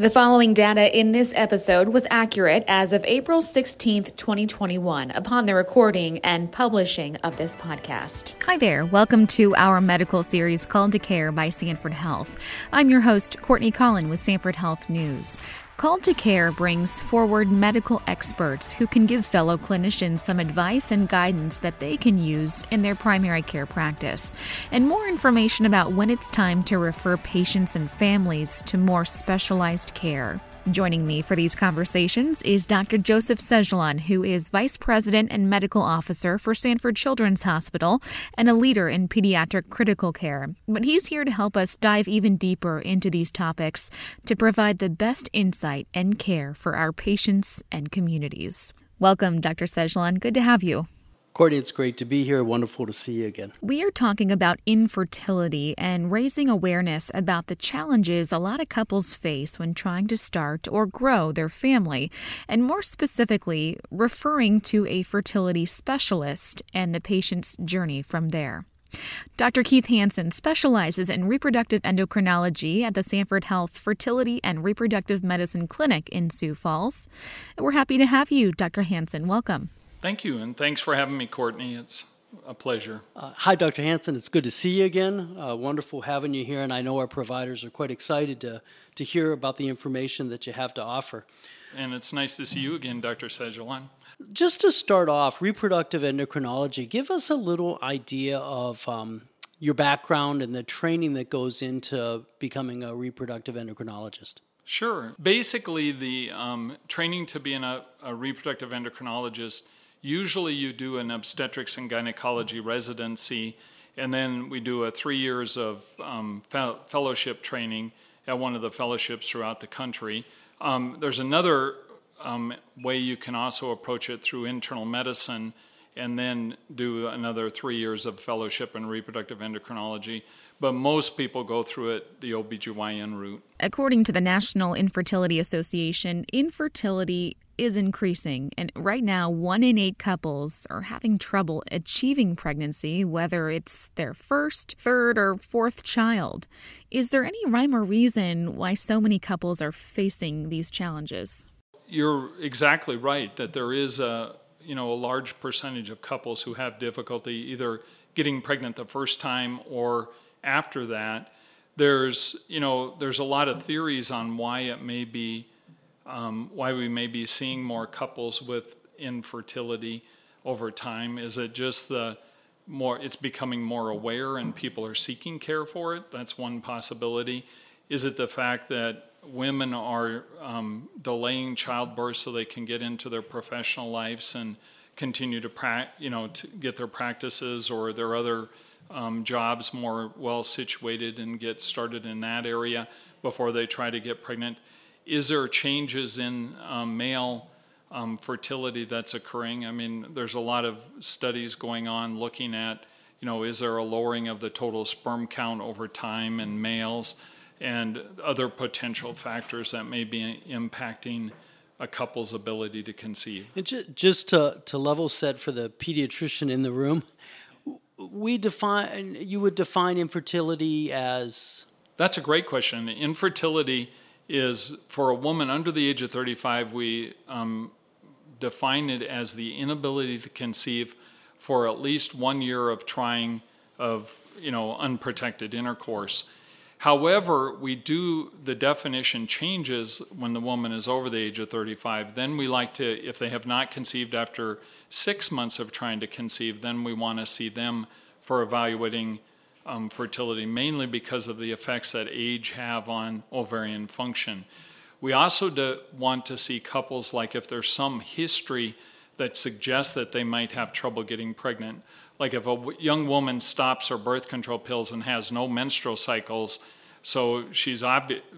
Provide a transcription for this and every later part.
The following data in this episode was accurate as of April 16th, 2021, upon the recording and publishing of this podcast. Hi there. Welcome to our medical series Called to Care by Sanford Health. I'm your host, Courtney Collen with Sanford Health News. Called to Care brings forward medical experts who can give fellow clinicians some advice and guidance that they can use in their primary care practice, and more information about when it's time to refer patients and families to more specialized care. Joining me for these conversations is Dr. Joseph Segeleon, who is Vice President and Medical Officer for Sanford Children's Hospital and a leader in pediatric critical care. But he's here to help us dive even deeper into these topics to provide the best insight and care for our patients and communities. Welcome, Dr. Segeleon. Good to have you. Courtney, it's great to be here. Wonderful to see you again. We are talking about infertility and raising awareness about the challenges a lot of couples face when trying to start or grow their family, and more specifically, referring to a fertility specialist and the patient's journey from there. Dr. Keith Hansen specializes in reproductive endocrinology at the Sanford Health Fertility and Reproductive Medicine Clinic in Sioux Falls. We're happy to have you, Dr. Hansen. Welcome. Thank you, and thanks for having me, Courtney. It's a pleasure. Uh, hi, Dr. Hansen. It's good to see you again. Uh, wonderful having you here, and I know our providers are quite excited to, to hear about the information that you have to offer. And it's nice to see you again, Dr. Segeleon. Just to start off, reproductive endocrinology, give us a little idea of um, your background and the training that goes into becoming a reproductive endocrinologist. Sure. Basically, the um, training to be a, a reproductive endocrinologist Usually, you do an obstetrics and gynecology residency, and then we do a three years of um, fellowship training at one of the fellowships throughout the country. Um, there's another um, way you can also approach it through internal medicine and then do another three years of fellowship in reproductive endocrinology. But most people go through it the OBGYN route. According to the National Infertility Association, infertility is increasing, and right now, one in eight couples are having trouble achieving pregnancy, whether it's their first, third, or fourth child. Is there any rhyme or reason why so many couples are facing these challenges? You're exactly right that there is a you know a large percentage of couples who have difficulty either getting pregnant the first time or after that. There's you know there's a lot of theories on why it may be um, why we may be seeing more couples with infertility over time? Is it just the more it's becoming more aware and people are seeking care for it? That's one possibility. Is it the fact that women are um, delaying childbirth so they can get into their professional lives and continue to pra- you know to get their practices or their other um, jobs more well situated and get started in that area before they try to get pregnant? Is there changes in um, male um, fertility that's occurring? I mean, there's a lot of studies going on looking at, you know, is there a lowering of the total sperm count over time in males and other potential factors that may be impacting a couple's ability to conceive? And just to, to level set for the pediatrician in the room, we define, you would define infertility as? That's a great question. Infertility is for a woman under the age of 35, we um, define it as the inability to conceive for at least one year of trying of you know unprotected intercourse. However, we do the definition changes when the woman is over the age of 35. Then we like to, if they have not conceived after six months of trying to conceive, then we want to see them for evaluating um, fertility, mainly because of the effects that age have on ovarian function. We also do want to see couples like if there's some history that suggests that they might have trouble getting pregnant. Like if a young woman stops her birth control pills and has no menstrual cycles, so she's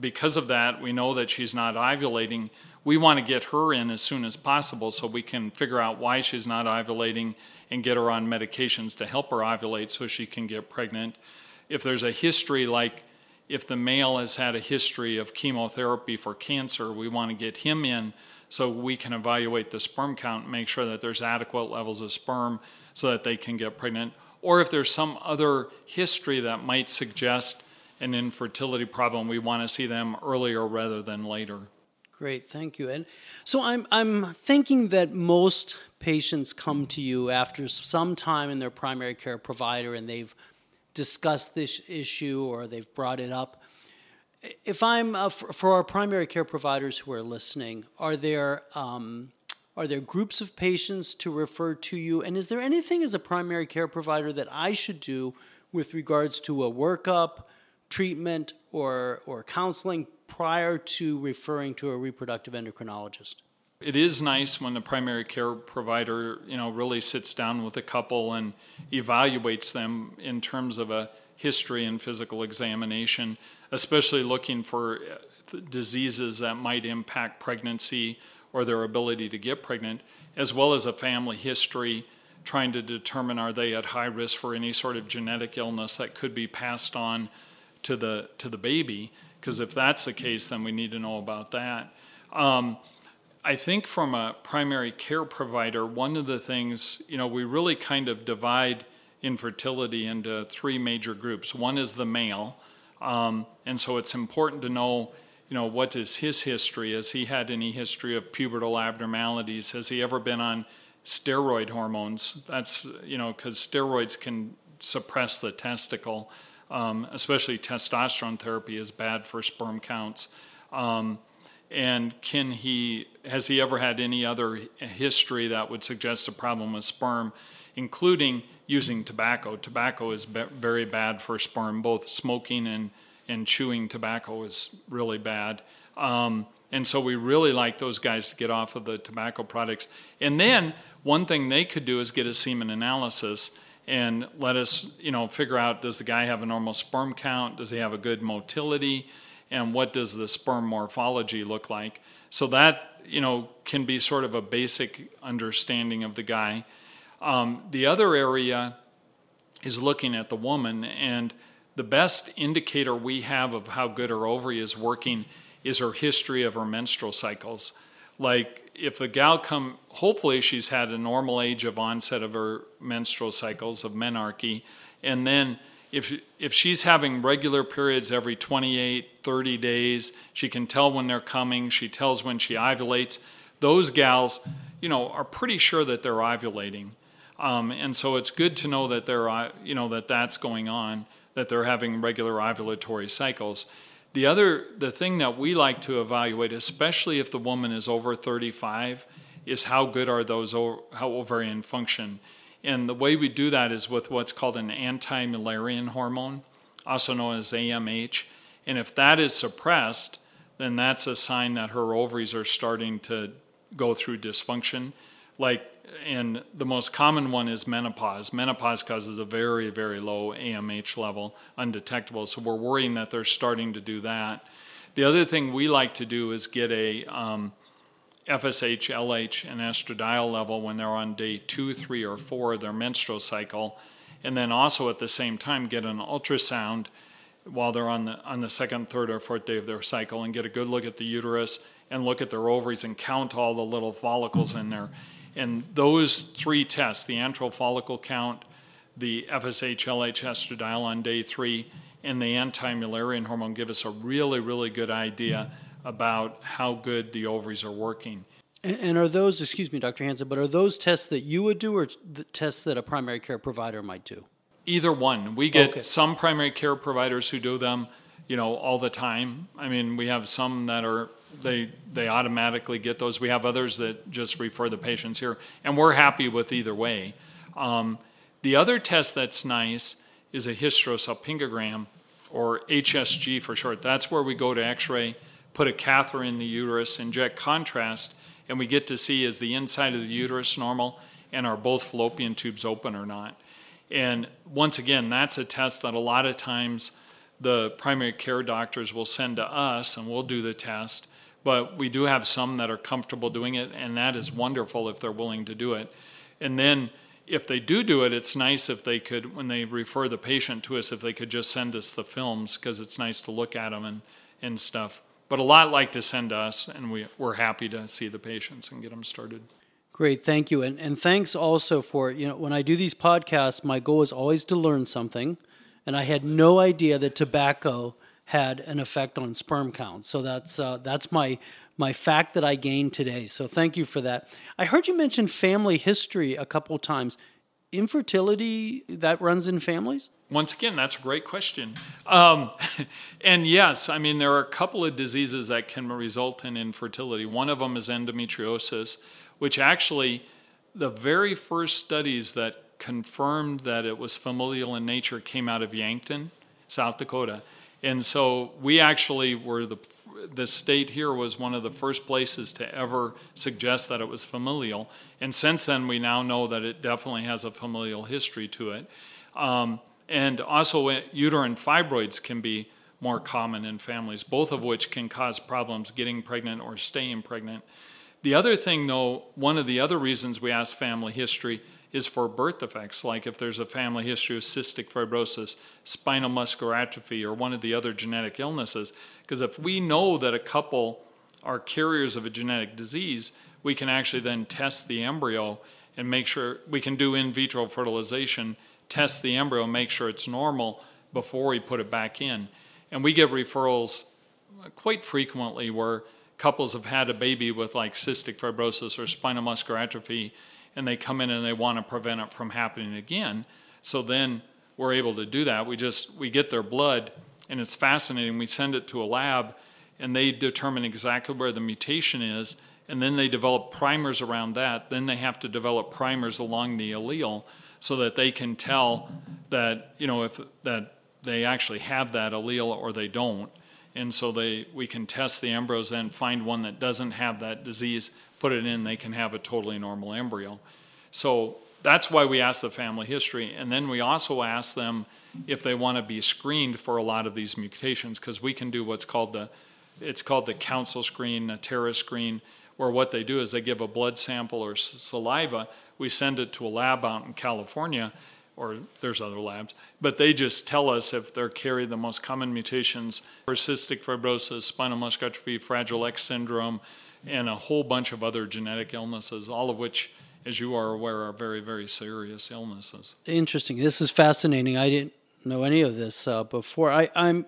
because of that, we know that she's not ovulating. We want to get her in as soon as possible so we can figure out why she's not ovulating and get her on medications to help her ovulate so she can get pregnant. If there's a history, like if the male has had a history of chemotherapy for cancer, we want to get him in so we can evaluate the sperm count and make sure that there's adequate levels of sperm so that they can get pregnant. Or if there's some other history that might suggest an infertility problem, we want to see them earlier rather than later. Great, thank you. And so I'm I'm thinking that most patients come to you after some time in their primary care provider and they've discussed this issue or they've brought it up. If I'm uh, for, for, our primary care providers who are listening, are there um, are there groups of patients to refer to you? And is there anything as a primary care provider that I should do with regards to a workup, treatment, or or counseling prior to referring to a reproductive endocrinologist? It is nice when the primary care provider, you know, really sits down with a couple and evaluates them in terms of a history and physical examination, especially looking for uh, diseases that might impact pregnancy or their ability to get pregnant, as well as a family history, trying to determine are they at high risk for any sort of genetic illness that could be passed on to the to the baby. Because if that's the case, then we need to know about that. Um, I think from a primary care provider, one of the things, you know, we really kind of divide infertility into three major groups. One is the male, um, and so it's important to know, you know, what is his history? Has he had any history of pubertal abnormalities? Has he ever been on steroid hormones? That's, you know, because steroids can suppress the testicle, um, especially testosterone therapy is bad for sperm counts. Um, and can he has he ever had any other history that would suggest a problem with sperm including using tobacco? Tobacco is be- very bad for sperm. Both smoking and and chewing tobacco is really bad. Um, and so we really like those guys to get off of the tobacco products. And then one thing they could do is get a semen analysis and let us you know figure out does the guy have a normal sperm count does he have a good motility and what does the sperm morphology look like. So that you know can be sort of a basic understanding of the guy. Um, the other area is looking at the woman, and the best indicator we have of how good her ovary is working is her history of her menstrual cycles. Like if a gal come, hopefully she's had a normal age of onset of her menstrual cycles of menarche, and then if if she's having regular periods every 28 30 days she can tell when they're coming she tells when she ovulates those gals you know are pretty sure that they're ovulating. Um, and so it's good to know that they're uh, you know that that's going on that they're having regular ovulatory cycles the other the thing that we like to evaluate especially if the woman is over 35 is how good are those how ovarian function and the way we do that is with what's called an anti Mullerian hormone, also known as AMH. And if that is suppressed, then that's a sign that her ovaries are starting to go through dysfunction. Like, and the most common one is menopause. Menopause causes a very, very low AMH level, undetectable. So we're worrying that they're starting to do that. The other thing we like to do is get a um, FSH, LH, and estradiol level when they're on day two, three, or four of their menstrual cycle, and then also at the same time get an ultrasound while they're on the on the second, third, or fourth day of their cycle, and get a good look at the uterus and look at their ovaries and count all the little follicles in there. And those three tests, the antral follicle count, the FSH, LH, estradiol on day three, and the anti-Mullerian hormone, give us a really, really good idea about how good the ovaries are working. And are those, excuse me, Dr. Hansen, but are those tests that you would do or the tests that a primary care provider might do? Either one. We get okay. some primary care providers who do them, you know, all the time. I mean, we have some that are they they automatically get those. We have others that just refer the patients here, and we're happy with either way. Um, the other test that's nice is a hysterosalpingogram, or HSG for short. That's where we go to X-ray put a catheter in the uterus, inject contrast, and we get to see is the inside of the uterus normal and are both fallopian tubes open or not. And once again, that's a test that a lot of times the primary care doctors will send to us and we'll do the test. But we do have some that are comfortable doing it, and that is wonderful if they're willing to do it. And then if they do do it, it's nice if they could, when they refer the patient to us, if they could just send us the films because it's nice to look at them and, and stuff. But a lot like to send us, and we, we're happy to see the patients and get them started. Great, thank you. And, and thanks also for, you know, when I do these podcasts, my goal is always to learn something. and I had no idea that tobacco had an effect on sperm count. So that's uh, that's my my fact that I gained today. So thank you for that. I heard you mention family history a couple times. Infertility that runs in families? Once again, that's a great question. Um, and yes, I mean, there are a couple of diseases that can result in infertility. One of them is endometriosis, which actually, the very first studies that confirmed that it was familial in nature came out of Yankton, South Dakota. And so we actually were the the state here was one of the first places to ever suggest that it was familial. And since then, we now know that it definitely has a familial history to it. Um, and also, uh, uterine fibroids can be more common in families, both of which can cause problems getting pregnant or staying pregnant. The other thing, though, one of the other reasons we ask family history is for birth defects, like if there's a family history of cystic fibrosis, spinal muscular atrophy, or one of the other genetic illnesses. Because if we know that a couple are carriers of a genetic disease, we can actually then test the embryo and make sure we can do in vitro fertilization, test the embryo, make sure it's normal before we put it back in. And we get referrals quite frequently where couples have had a baby with like cystic fibrosis or spinal muscular atrophy and they come in and they want to prevent it from happening again. So then we're able to do that. We just we get their blood and it's fascinating. We send it to a lab and they determine exactly where the mutation is and then they develop primers around that. Then they have to develop primers along the allele so that they can tell that, you know, if that they actually have that allele or they don't. And so they we can test the embryos and find one that doesn't have that disease put it in, they can have a totally normal embryo. So that's why we ask the family history. And then we also ask them if they want to be screened for a lot of these mutations, because we can do what's called the it's called the Counsyl screen, Natera screen, where what they do is they give a blood sample or saliva. We send it to a lab out in California, or there's other labs, but they just tell us if they're carry the most common mutations for cystic fibrosis, spinal muscular atrophy, Fragile X syndrome, and a whole bunch of other genetic illnesses, all of which, as you are aware, are very, very serious illnesses. Interesting. This is fascinating. I didn't know any of this uh, before. I, I'm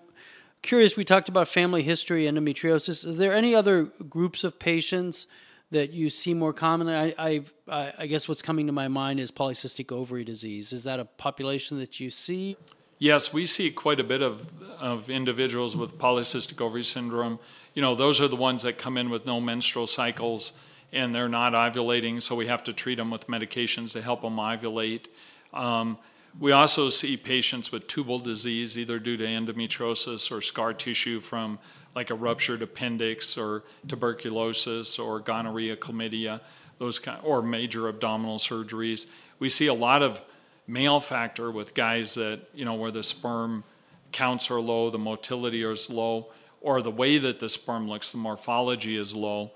curious. We talked about family history, endometriosis. Is there any other groups of patients that you see more commonly? I, I, I guess what's coming to my mind is polycystic ovary disease. Is that a population that you see? Yes, we see quite a bit of, of individuals with polycystic ovary syndrome. You know, those are the ones that come in with no menstrual cycles and they're not ovulating, so we have to treat them with medications to help them ovulate. Um, we also see patients with tubal disease, either due to endometriosis or scar tissue from like a ruptured appendix or tuberculosis or gonorrhea, chlamydia, those kind, or major abdominal surgeries. We see a lot of male factor with guys that, you know, where the sperm counts are low, the motility is low, or the way that the sperm looks, the morphology is low.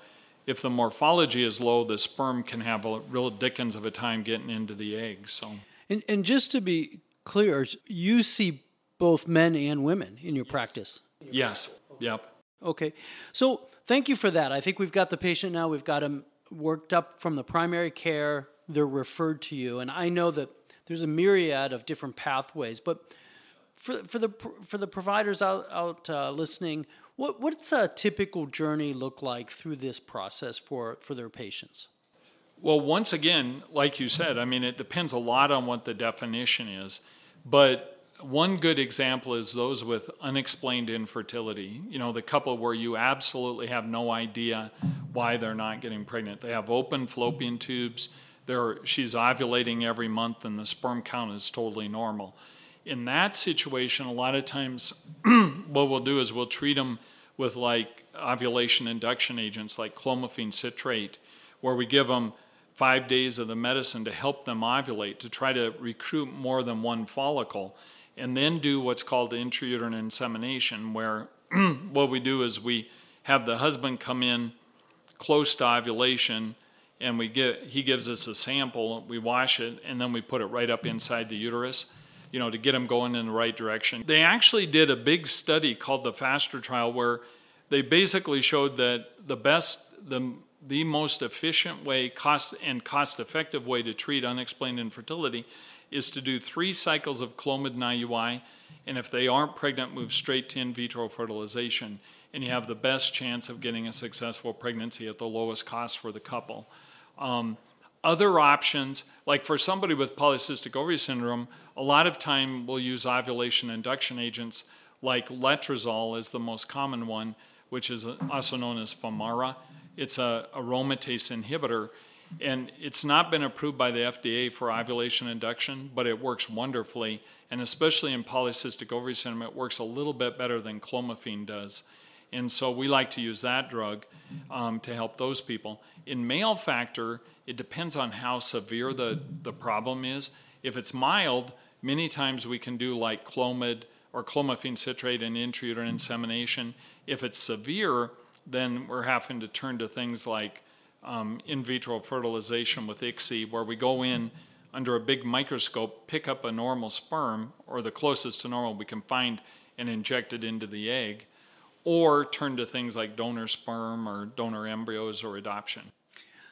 If the morphology is low, the sperm can have a real dickens of a time getting into the egg. So, and, and just to be clear, you see both men and women in your practice. Yes. Yep. Okay. So thank you for that. I think we've got the patient now. We've got them worked up from the primary care. They're referred to you, and I know that there's a myriad of different pathways. But for for the for the providers out out uh, listening, what what's a typical journey look like through this process for for their patients? Well, once again, like you said, I mean, it depends a lot on what the definition is, but one good example is those with unexplained infertility. You know, the couple where you absolutely have no idea why they're not getting pregnant. They have open fallopian tubes she's ovulating every month and the sperm count is totally normal. In that situation, a lot of times what we'll do is we'll treat them with like ovulation induction agents like clomiphene citrate, where we give them five days of the medicine to help them ovulate, to try to recruit more than one follicle, and then do what's called intrauterine insemination, where what we do is we have the husband come in close to ovulation and we get he gives us a sample we wash it and then we put it right up inside the uterus you know to get them going in the right direction they actually did a big study called the FASTT trial where they basically showed that the best the the most efficient way cost and cost effective way to treat unexplained infertility is to do three cycles of Clomid and IUI, and if they aren't pregnant, move straight to in vitro fertilization, and you have the best chance of getting a successful pregnancy at the lowest cost for the couple. Um, other options, like for somebody with polycystic ovary syndrome, a lot of time we'll use ovulation induction agents like letrozole is the most common one, which is also known as Femara. It's a aromatase inhibitor, and it's not been approved by the FDA for ovulation induction, but it works wonderfully, and especially in polycystic ovary syndrome, it works a little bit better than clomiphene does. And so we like to use that drug um, to help those people. In male factor, it depends on how severe the, the problem is. If it's mild, many times we can do like Clomid or clomiphene citrate and intrauterine insemination. If it's severe, then we're having to turn to things like um, in vitro fertilization with ICSI, where we go in under a big microscope, pick up a normal sperm or the closest to normal we can find, and inject it into the egg, or turn to things like donor sperm or donor embryos or adoption.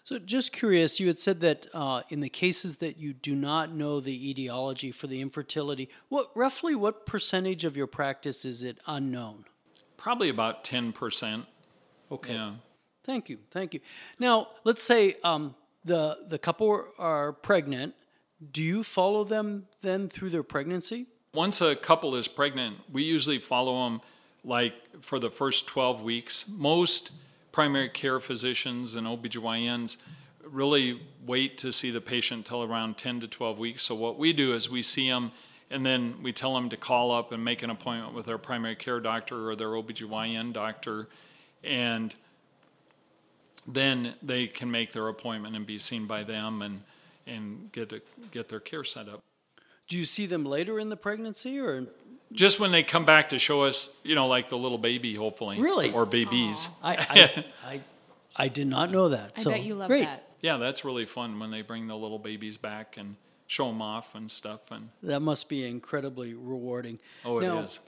So, just curious, you had said that uh, in the cases that you do not know the etiology for the infertility, what roughly what percentage of your practice is it unknown? Probably about ten percent. Okay. Yeah. Thank you, thank you. Now, let's say um, the the couple are pregnant. Do you follow them then through their pregnancy? Once a couple is pregnant, we usually follow them like for the first 12 weeks. Most primary care physicians and OBGYNs really wait to see the patient till around 10 to 12 weeks. So what we do is we see them and then we tell them to call up and make an appointment with their primary care doctor or their OBGYN doctor and then they can make their appointment and be seen by them and and get a, get their care set up. Do you see them later in the pregnancy or just when they come back to show us, you know, like the little baby, hopefully, really, or babies. I, I, I, I, did not know that. I so, bet you love great. that. Yeah, that's really fun when they bring the little babies back and show them off and stuff. And that must be incredibly rewarding. Oh, it now, is.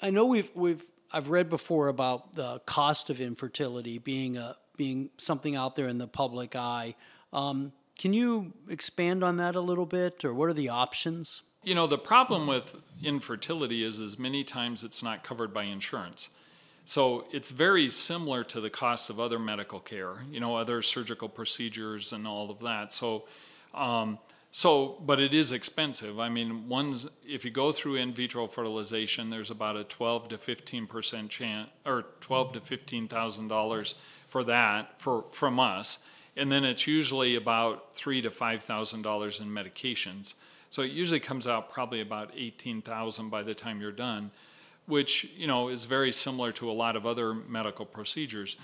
I know we've we've I've read before about the cost of infertility being a being something out there in the public eye. Um, can you expand on that a little bit, or what are the options? You know, the problem with infertility is, is many times it's not covered by insurance. So it's very similar to the cost of other medical care, you know, other surgical procedures and all of that. So, um, so, but it is expensive. I mean, one's if you go through in vitro fertilization, there's about a 12 to 15 percent chance, or 12 to 15 thousand dollars for that for from us, and then it's usually about three to five thousand dollars in medications. So it usually comes out probably about 18,000 by the time you're done, which, you know, is very similar to a lot of other medical procedures.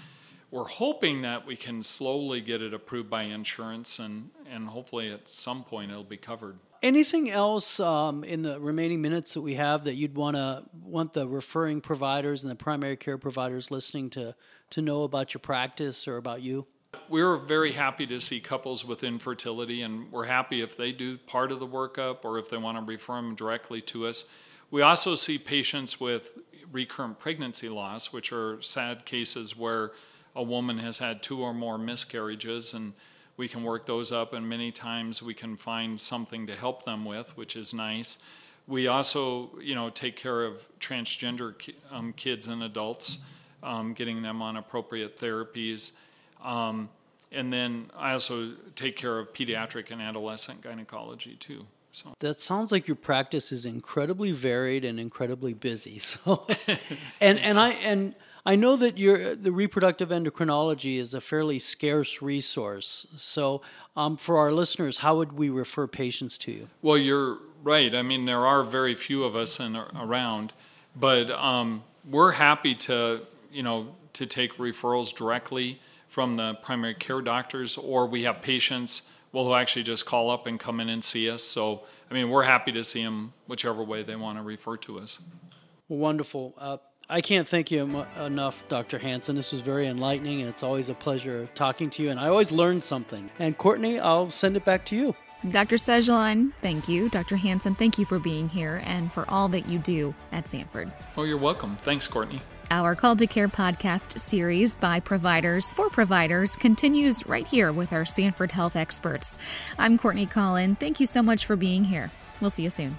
We're hoping that we can slowly get it approved by insurance and, and hopefully at some point it'll be covered. Anything else um, in the remaining minutes that we have that you'd want to want the referring providers and the primary care providers listening to to know about your practice or about you? We're very happy to see couples with infertility, and we're happy if they do part of the workup or if they want to refer them directly to us. We also see patients with recurrent pregnancy loss, which are sad cases where a woman has had two or more miscarriages, and we can work those up, and many times we can find something to help them with, which is nice. We also, you know, take care of transgender um, kids and adults, um, getting them on appropriate therapies. Um, and then I also take care of pediatric and adolescent gynecology too. So that sounds like your practice is incredibly varied and incredibly busy. So, and and I and I know that your the reproductive endocrinology is a fairly scarce resource. So, um, for our listeners, how would we refer patients to you? Well, you're right. I mean, there are very few of us in, around, but um, we're happy to you know to take referrals directly from the primary care doctors, or we have patients well who actually just call up and come in and see us. So, I mean, we're happy to see them whichever way they want to refer to us. Well wonderful. Uh, I can't thank you enough, Dr. Hansen. This was very enlightening, and it's always a pleasure talking to you. And I always learn something. And Courtney, I'll send it back to you. Dr. Segeleon, thank you. Dr. Hansen, thank you for being here and for all that you do at Sanford. Oh, you're welcome. Thanks, Courtney. Our Call to Care podcast series by providers for providers continues right here with our Sanford Health experts. I'm Courtney Collen. Thank you so much for being here. We'll see you soon.